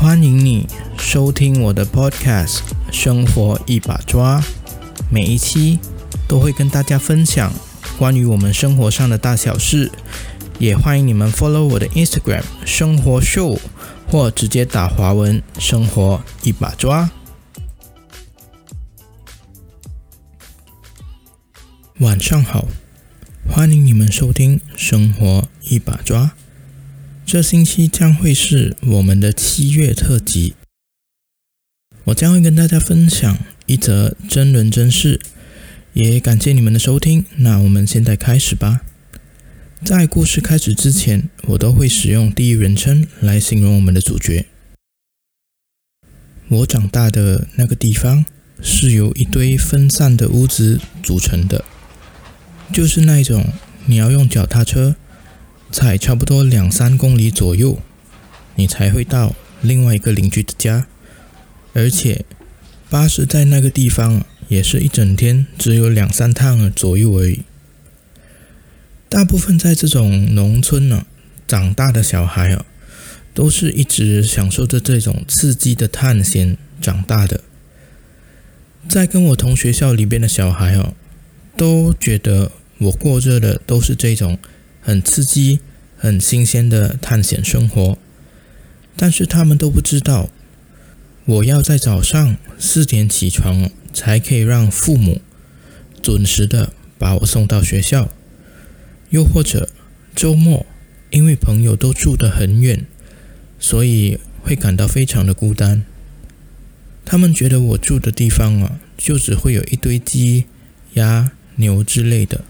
欢迎你收听我的 Podcast《生活一把抓》，每一期都会跟大家分享关于我们生活上的大小事，也欢迎你们 follow 我的 Instagram 生活 show，或直接打华文“生活一把抓”。晚上好，欢迎你们收听《生活一把抓》。这星期将会是我们的七月特辑，我将会跟大家分享一则真人真事，也感谢你们的收听。那我们现在开始吧。在故事开始之前，我都会使用第一人称来形容我们的主角。我长大的那个地方是由一堆分散的屋子组成的，就是那种你要用脚踏车。踩差不多两三公里左右，你才会到另外一个邻居的家。而且巴士在那个地方也是一整天只有两三趟左右而已。大部分在这种农村呢长大的小孩啊，都是一直享受着这种刺激的探险长大的。在跟我同学校里边的小孩哦，都觉得我过着的都是这种。很刺激、很新鲜的探险生活，但是他们都不知道，我要在早上四点起床，才可以让父母准时的把我送到学校。又或者周末，因为朋友都住得很远，所以会感到非常的孤单。他们觉得我住的地方啊，就只会有一堆鸡、鸭、牛之类的。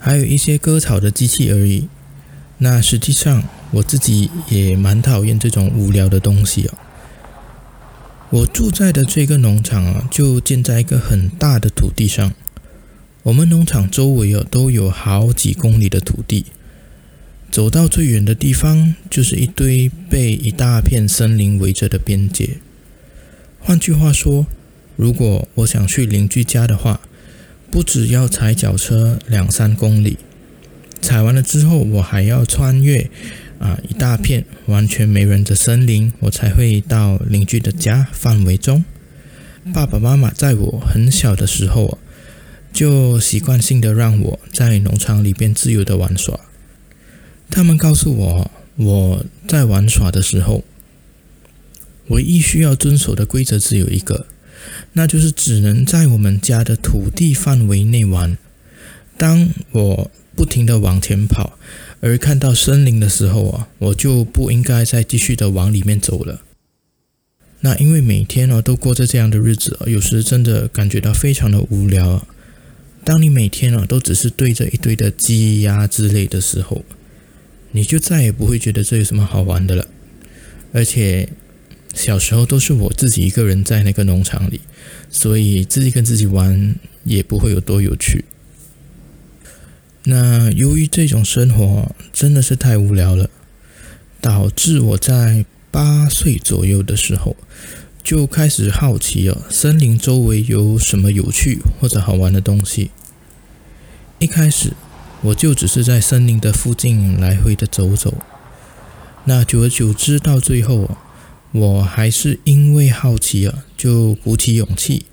还有一些割草的机器而已。那实际上我自己也蛮讨厌这种无聊的东西哦。我住在的这个农场啊，就建在一个很大的土地上。我们农场周围哦都有好几公里的土地，走到最远的地方就是一堆被一大片森林围着的边界。换句话说，如果我想去邻居家的话，不只要踩脚车两三公里，踩完了之后，我还要穿越啊一大片完全没人的森林，我才会到邻居的家范围中。爸爸妈妈在我很小的时候，就习惯性的让我在农场里边自由的玩耍。他们告诉我，我在玩耍的时候，唯一需要遵守的规则只有一个。那就是只能在我们家的土地范围内玩。当我不停的往前跑，而看到森林的时候啊，我就不应该再继续的往里面走了。那因为每天呢都过着这样的日子，有时真的感觉到非常的无聊。当你每天啊都只是对着一堆的鸡鸭之类的时候，你就再也不会觉得这有什么好玩的了，而且。小时候都是我自己一个人在那个农场里，所以自己跟自己玩也不会有多有趣。那由于这种生活真的是太无聊了，导致我在八岁左右的时候就开始好奇哦，森林周围有什么有趣或者好玩的东西。一开始我就只是在森林的附近来回的走走，那久而久之到最后啊。我还是因为好奇啊，就鼓起勇气，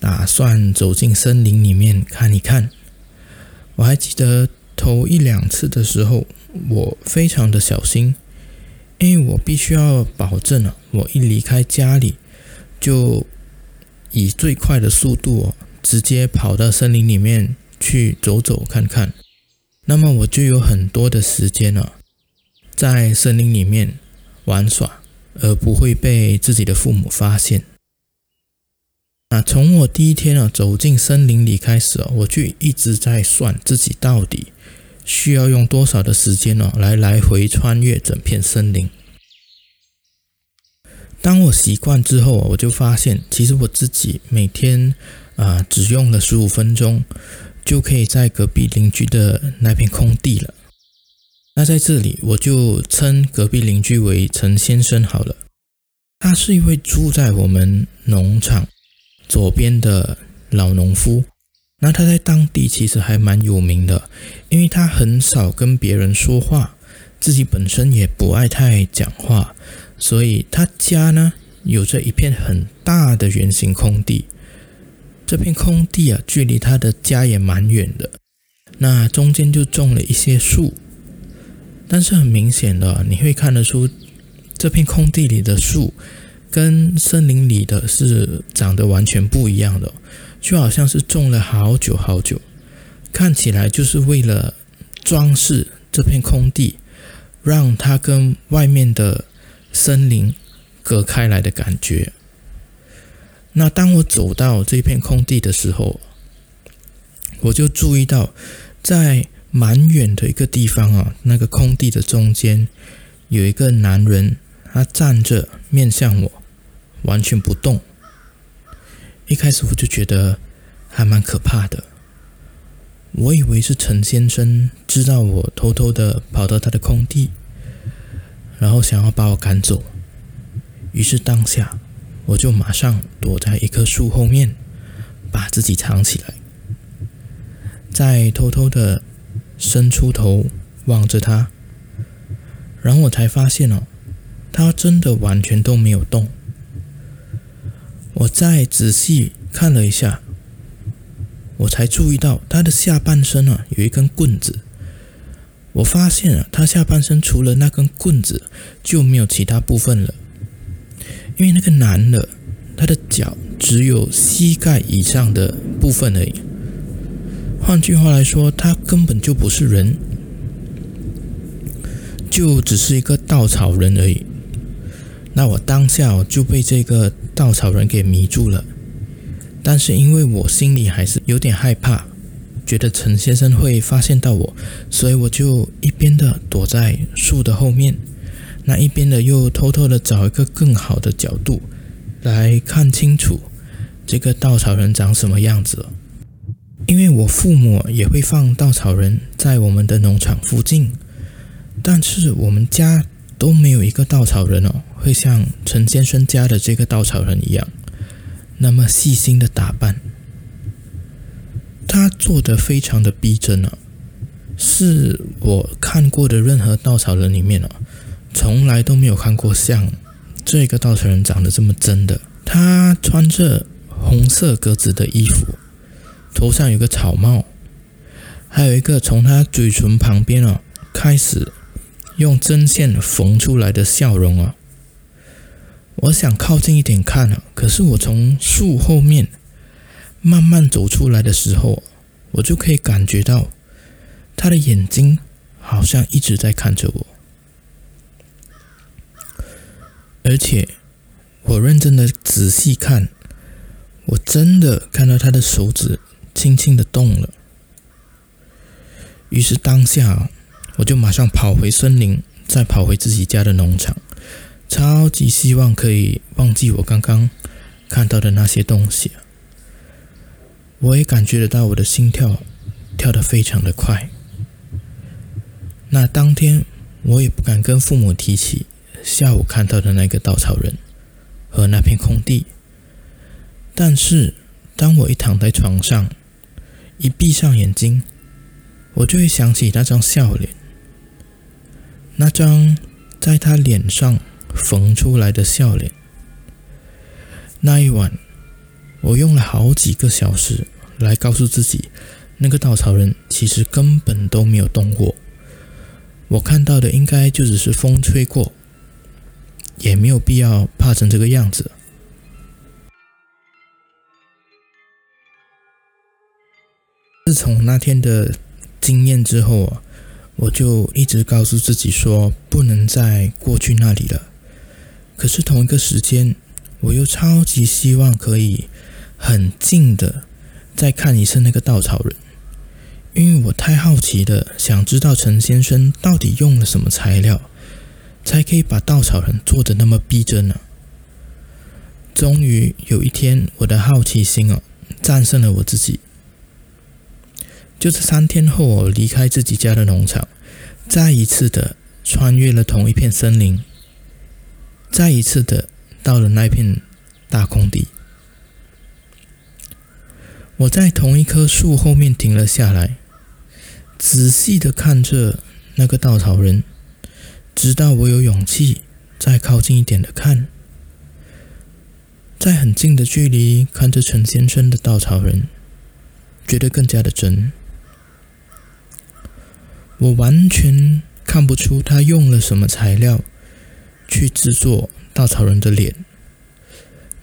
打算走进森林里面看一看。我还记得头一两次的时候，我非常的小心，因为我必须要保证啊，我一离开家里，就以最快的速度哦，直接跑到森林里面去走走看看。那么我就有很多的时间了，在森林里面玩耍。而不会被自己的父母发现。那从我第一天啊走进森林里开始啊，我就一直在算自己到底需要用多少的时间呢，来来回穿越整片森林。当我习惯之后啊，我就发现其实我自己每天啊只用了十五分钟，就可以在隔壁邻居的那片空地了。那在这里，我就称隔壁邻居为陈先生好了。他是一位住在我们农场左边的老农夫。那他在当地其实还蛮有名的，因为他很少跟别人说话，自己本身也不爱太讲话，所以他家呢有着一片很大的圆形空地。这片空地啊，距离他的家也蛮远的。那中间就种了一些树，但是很明显的，你会看得出这片空地里的树跟森林里的是长得完全不一样的。就好像是种了好久好久，看起来就是为了装饰这片空地，让它跟外面的森林隔开来的感觉。那当我走到这片空地的时候，我就注意到，在蛮远的一个地方啊，那个空地的中间有一个男人，他站着面向我，完全不动。一开始我就觉得还蛮可怕的，我以为是陈先生知道我偷偷的跑到他的空地，然后想要把我赶走，于是当下我就马上躲在一棵树后面，把自己藏起来，再偷偷的伸出头望着他，然后我才发现哦，他真的完全都没有动。我再仔细看了一下，我才注意到他的下半身啊有一根棍子。我发现啊，他下半身除了那根棍子就没有其他部分了。因为那个男的，他的脚只有膝盖以上的部分而已。换句话来说，他根本就不是人，就只是一个稻草人而已。那我当下就被这个。稻草人给迷住了，但是因为我心里还是有点害怕，觉得陈先生会发现到我，所以我就一边的躲在树的后面，那一边的又偷偷的找一个更好的角度来看清楚这个稻草人长什么样子。因为我父母也会放稻草人在我们的农场附近，但是我们家都没有一个稻草人哦。会像陈先生家的这个稻草人一样，那么细心的打扮。他做的非常的逼真啊，是我看过的任何稻草人里面啊，从来都没有看过像这个稻草人长得这么真的。他穿着红色格子的衣服，头上有个草帽，还有一个从他嘴唇旁边啊开始用针线缝出来的笑容啊。我想靠近一点看啊，可是我从树后面慢慢走出来的时候，我就可以感觉到他的眼睛好像一直在看着我，而且我认真的仔细看，我真的看到他的手指轻轻的动了。于是当下，我就马上跑回森林，再跑回自己家的农场。超级希望可以忘记我刚刚看到的那些东西。我也感觉得到我的心跳跳得非常的快。那当天我也不敢跟父母提起下午看到的那个稻草人和那片空地。但是当我一躺在床上，一闭上眼睛，我就会想起那张笑脸，那张在他脸上。缝出来的笑脸。那一晚，我用了好几个小时来告诉自己，那个稻草人其实根本都没有动过。我看到的应该就只是风吹过，也没有必要怕成这个样子。自从那天的经验之后啊，我就一直告诉自己说，不能再过去那里了。可是同一个时间，我又超级希望可以很近的再看一次那个稻草人，因为我太好奇的想知道陈先生到底用了什么材料，才可以把稻草人做的那么逼真呢？终于有一天，我的好奇心哦战胜了我自己。就是三天后，我离开自己家的农场，再一次的穿越了同一片森林。再一次的到了那片大空地。我在同一棵树后面停了下来，仔细的看着那个稻草人，直到我有勇气再靠近一点的看，在很近的距离看着陈先生的稻草人，觉得更加的真。我完全看不出他用了什么材料去制作稻草人的脸。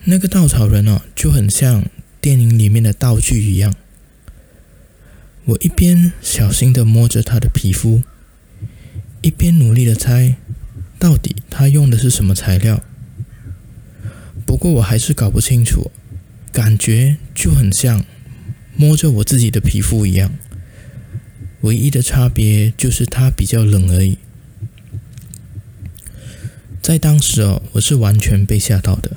那个稻草人啊，就很像电影里面的道具一样。我一边小心的摸着他的皮肤，一边努力的猜，到底他用的是什么材料。不过我还是搞不清楚，感觉就很像摸着我自己的皮肤一样。唯一的差别就是它比较冷而已。在当时哦，我是完全被吓到的。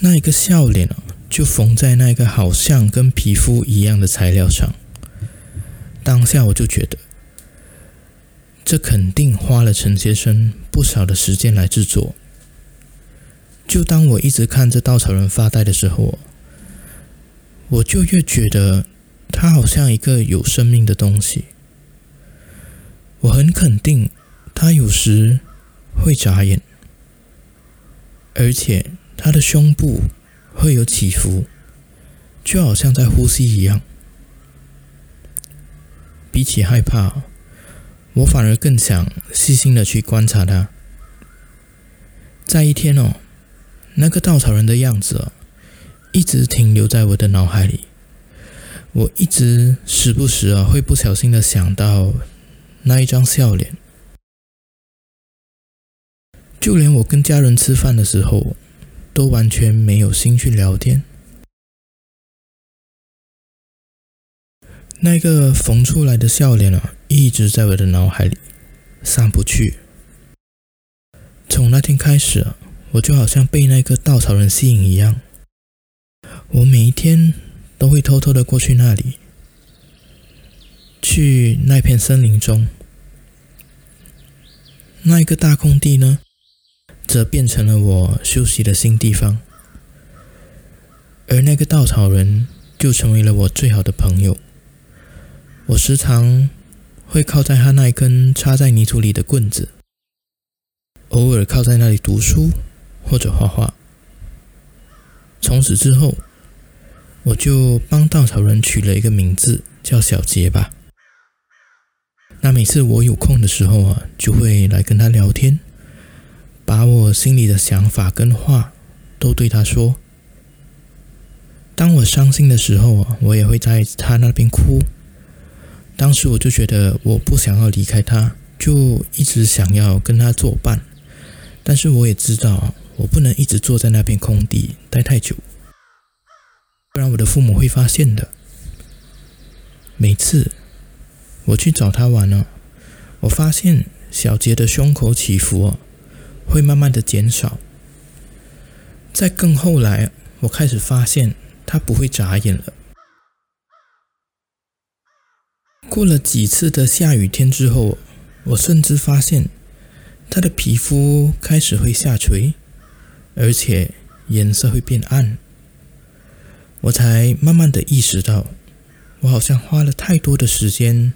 那一个笑脸哦，就缝在那个好像跟皮肤一样的材料上。当下我就觉得，这肯定花了陈先生不少的时间来制作。就当我一直看着稻草人发呆的时候，我就越觉得。它好像一个有生命的东西，我很肯定，它有时会眨眼，而且它的胸部会有起伏，就好像在呼吸一样。比起害怕，我反而更想细心的去观察它。在一天哦，那个稻草人的样子哦一直停留在我的脑海里。我一直时不时啊，会不小心的想到那一张笑脸，就连我跟家人吃饭的时候，都完全没有心去聊天。那个缝出来的笑脸啊，一直在我的脑海里散不去。从那天开始啊，我就好像被那个稻草人吸引一样，我每一天。都会偷偷的过去那里，去那片森林中。那一个大空地呢，则变成了我休息的新地方。而那个稻草人就成为了我最好的朋友。我时常会靠在他那根插在泥土里的棍子，偶尔靠在那里读书或者画画。从此之后。我就帮稻草人取了一个名字，叫小杰吧。那每次我有空的时候啊，就会来跟他聊天，把我心里的想法跟话都对他说。当我伤心的时候啊，我也会在他那边哭。当时我就觉得我不想要离开他，就一直想要跟他作伴。但是我也知道，我不能一直坐在那片空地待太久。不然我的父母会发现的。每次我去找他玩呢，我发现小杰的胸口起伏哦，会慢慢的减少。再更后来，我开始发现他不会眨眼了。过了几次的下雨天之后，我甚至发现他的皮肤开始会下垂，而且颜色会变暗。我才慢慢的意识到，我好像花了太多的时间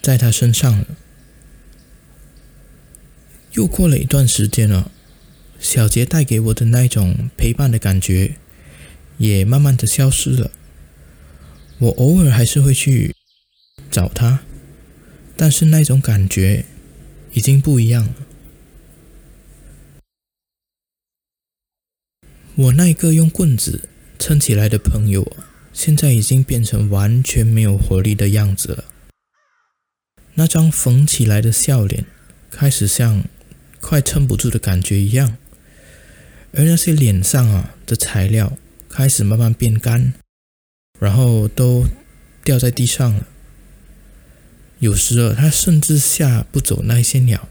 在他身上了。又过了一段时间了，小杰带给我的那种陪伴的感觉也慢慢的消失了。我偶尔还是会去找他，但是那种感觉已经不一样了。我那个用棍子。撑起来的朋友，现在已经变成完全没有活力的样子了。那张缝起来的笑脸，开始像快撑不住的感觉一样，而那些脸上啊的材料开始慢慢变干，然后都掉在地上了。有时啊，他甚至吓不走那些鸟，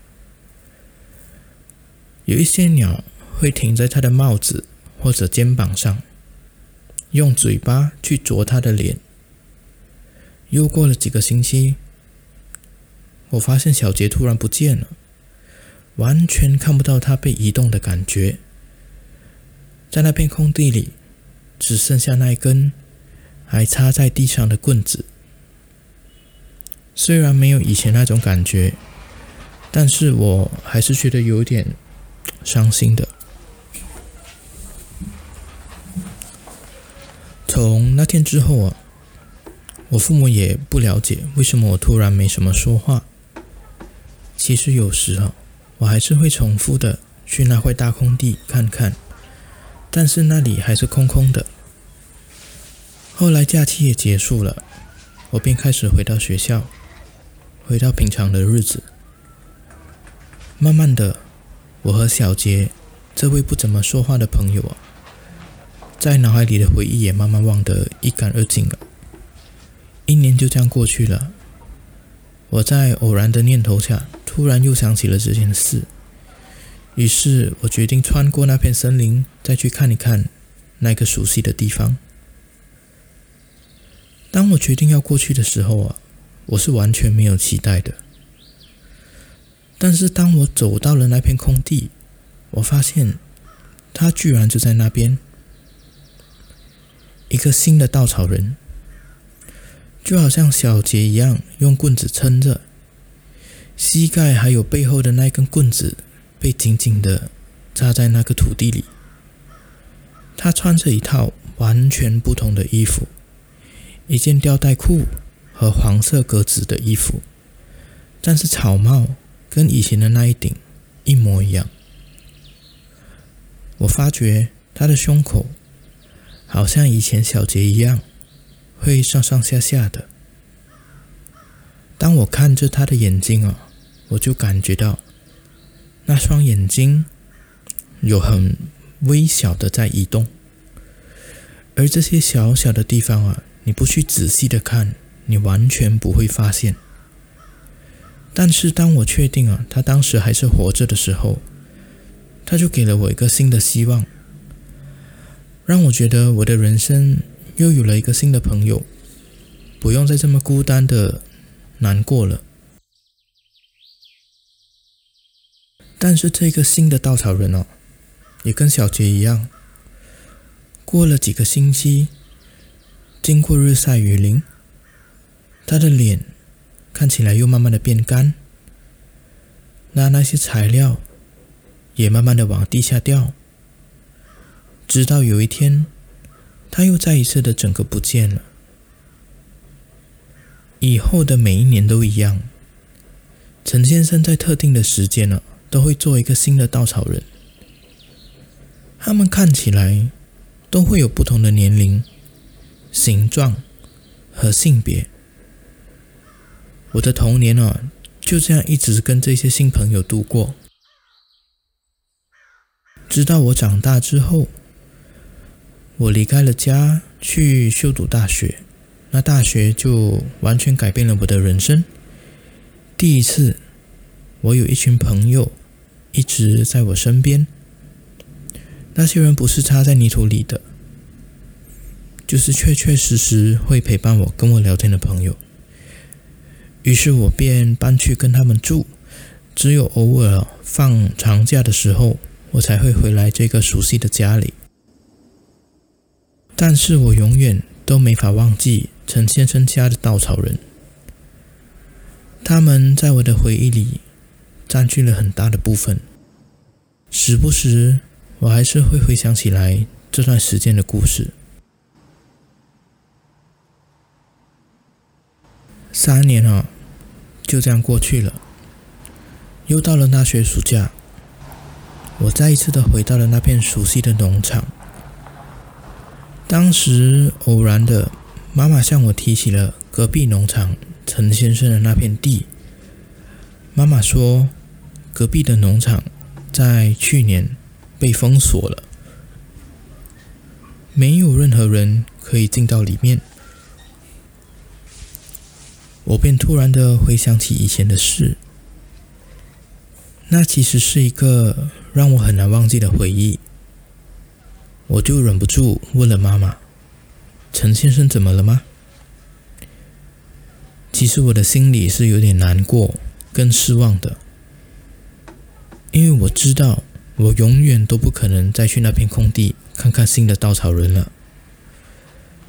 有一些鸟会停在他的帽子或者肩膀上。用嘴巴去啄他的脸。又过了几个星期，我发现小杰突然不见了。完全看不到他被移动的感觉。在那片空地里，只剩下那一根还插在地上的棍子。虽然没有以前那种感觉，但是我还是觉得有点伤心的。从那天之后啊，我父母也不了解为什么我突然没什么说话。其实有时啊，我还是会重复的去那块大空地看看，但是那里还是空空的。后来假期也结束了，我便开始回到学校，回到平常的日子。慢慢的，我和小杰这位不怎么说话的朋友啊，在脑海里的回忆也慢慢忘得一干二净了。一年就这样过去了。我在偶然的念头下，突然又想起了这件事，于是我决定穿过那片森林，再去看一看那个熟悉的地方。当我决定要过去的时候啊，我是完全没有期待的。但是当我走到了那片空地，我发现他居然就在那边，一个新的稻草人。就好像小杰一样，用棍子撑着，膝盖还有背后的那根棍子被紧紧的扎在那个土地里。他穿着一套完全不同的衣服，一件吊带裤和黄色格子的衣服，但是草帽跟以前的那一顶一模一样。我发觉他的胸口好像以前小杰一样。会上上下下的。当我看着他的眼睛啊，我就感觉到那双眼睛有很微小的在移动，而这些小小的地方啊，你不去仔细的看，你完全不会发现。但是当我确定啊，他当时还是活着的时候，他就给了我一个新的希望，让我觉得我的人生。又有了一个新的朋友，不用再这么孤单的难过了。但是这个新的稻草人哦，也跟小杰一样，过了几个星期，经过日晒雨淋，他的脸看起来又慢慢的变干，那那些材料也慢慢的往地下掉，直到有一天。他又再一次的整个不见了。以后的每一年都一样，陈先生在特定的时间呢，都会做一个新的稻草人。他们看起来都会有不同的年龄、形状和性别。我的童年啊，就这样一直跟这些新朋友度过，直到我长大之后。我离开了家去修读大学，那大学就完全改变了我的人生。第一次，我有一群朋友一直在我身边，那些人不是插在泥土里的，就是确确实实会陪伴我、跟我聊天的朋友。于是我便搬去跟他们住，只有偶尔放长假的时候，我才会回来这个熟悉的家里。但是我永远都没法忘记陈先生家的稻草人，他们在我的回忆里占据了很大的部分。时不时，我还是会回想起来这段时间的故事。三年啊，就这样过去了。又到了大学暑假，我再一次的回到了那片熟悉的农场。当时偶然的，妈妈向我提起了隔壁农场陈先生的那片地。妈妈说，隔壁的农场在去年被封锁了，没有任何人可以进到里面。我便突然的回想起以前的事，那其实是一个让我很难忘记的回忆。我就忍不住问了妈妈：“陈先生怎么了吗？”其实我的心里是有点难过跟失望的。因为我知道我永远都不可能再去那片空地看看新的稻草人了。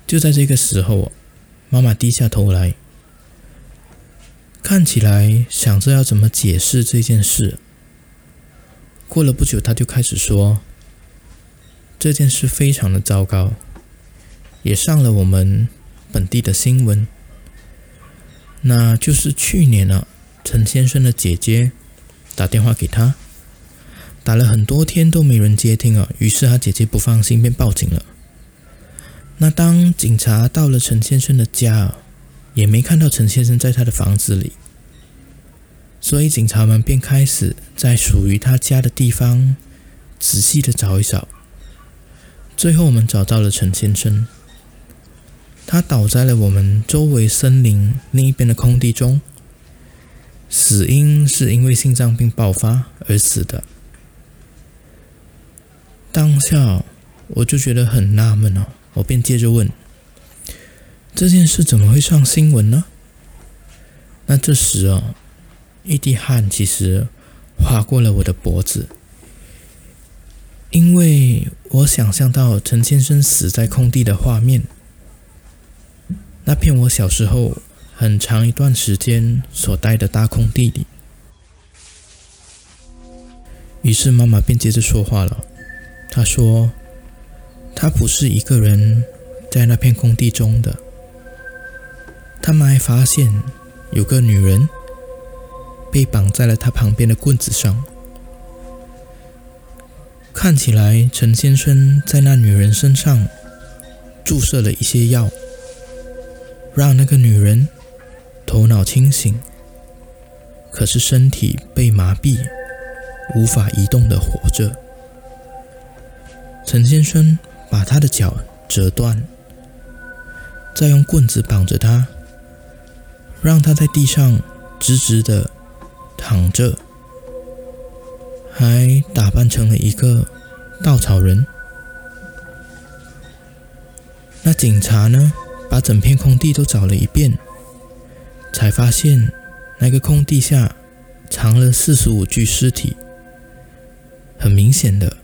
就在这个时候，妈妈低下头来，看起来想着要怎么解释这件事。过了不久，她就开始说：“这件事非常的糟糕，也上了我们本地的新闻。那就是去年啊，陈先生的姐姐打电话给他，打了很多天都没人接听啊，于是他姐姐不放心，便报警了。”那当警察到了陈先生的家，也没看到陈先生在他的房子里，所以警察们便开始在属于他家的地方仔细的找一找。最后，我们找到了陈先生，他倒在了我们周围森林另一边的空地中，死因是因为心脏病爆发而死的。当下我就觉得很纳闷哦。我便接着问：“这件事怎么会上新闻呢？”那这时啊，一滴汗其实划过了我的脖子，因为我想象到陈先生死在空地的画面，那片我小时候很长一段时间所待的大空地里。于是妈妈便接着说话了，她说。他不是一个人在那片空地中的，他们还发现有个女人被绑在了他旁边的棍子上。看起来陈先生在那女人身上注射了一些药，让那个女人头脑清醒，可是身体被麻痹，无法移动的活着。陈先生。把他的脚折断，再用棍子绑着他，让他在地上直直的躺着，还打扮成了一个稻草人。那警察呢，把整片空地都找了一遍，才发现那个空地下藏了四十五具尸体。很明显的，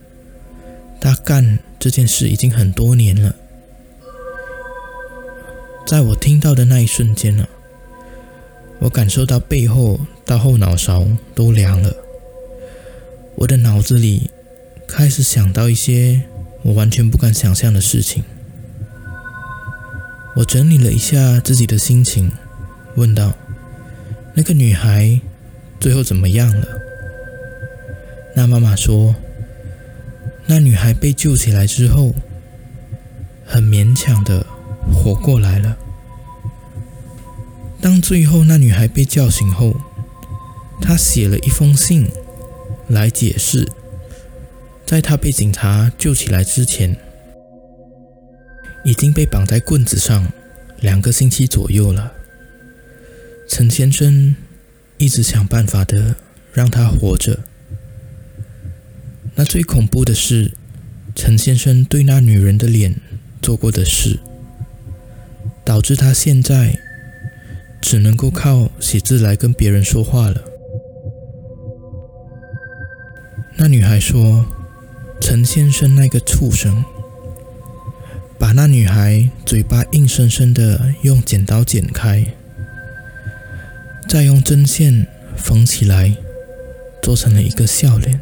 他干。这件事已经很多年了，在我听到的那一瞬间呢，我感受到背后到后脑勺都凉了。我的脑子里开始想到一些我完全不敢想象的事情。我整理了一下自己的心情，问道：“那个女孩最后怎么样了？”那妈妈说。那女孩被救起来之后，很勉强的活过来了。当最后那女孩被叫醒后，她写了一封信来解释，在他被警察救起来之前，已经被绑在棍子上两个星期左右了。陈先生一直想办法的让他活着。那最恐怖的是，陈先生对那女人的脸做过的事，导致他现在只能够靠写字来跟别人说话了。那女孩说：“陈先生那个畜生，把那女孩嘴巴硬生生的用剪刀剪开，再用针线缝起来，做成了一个笑脸。”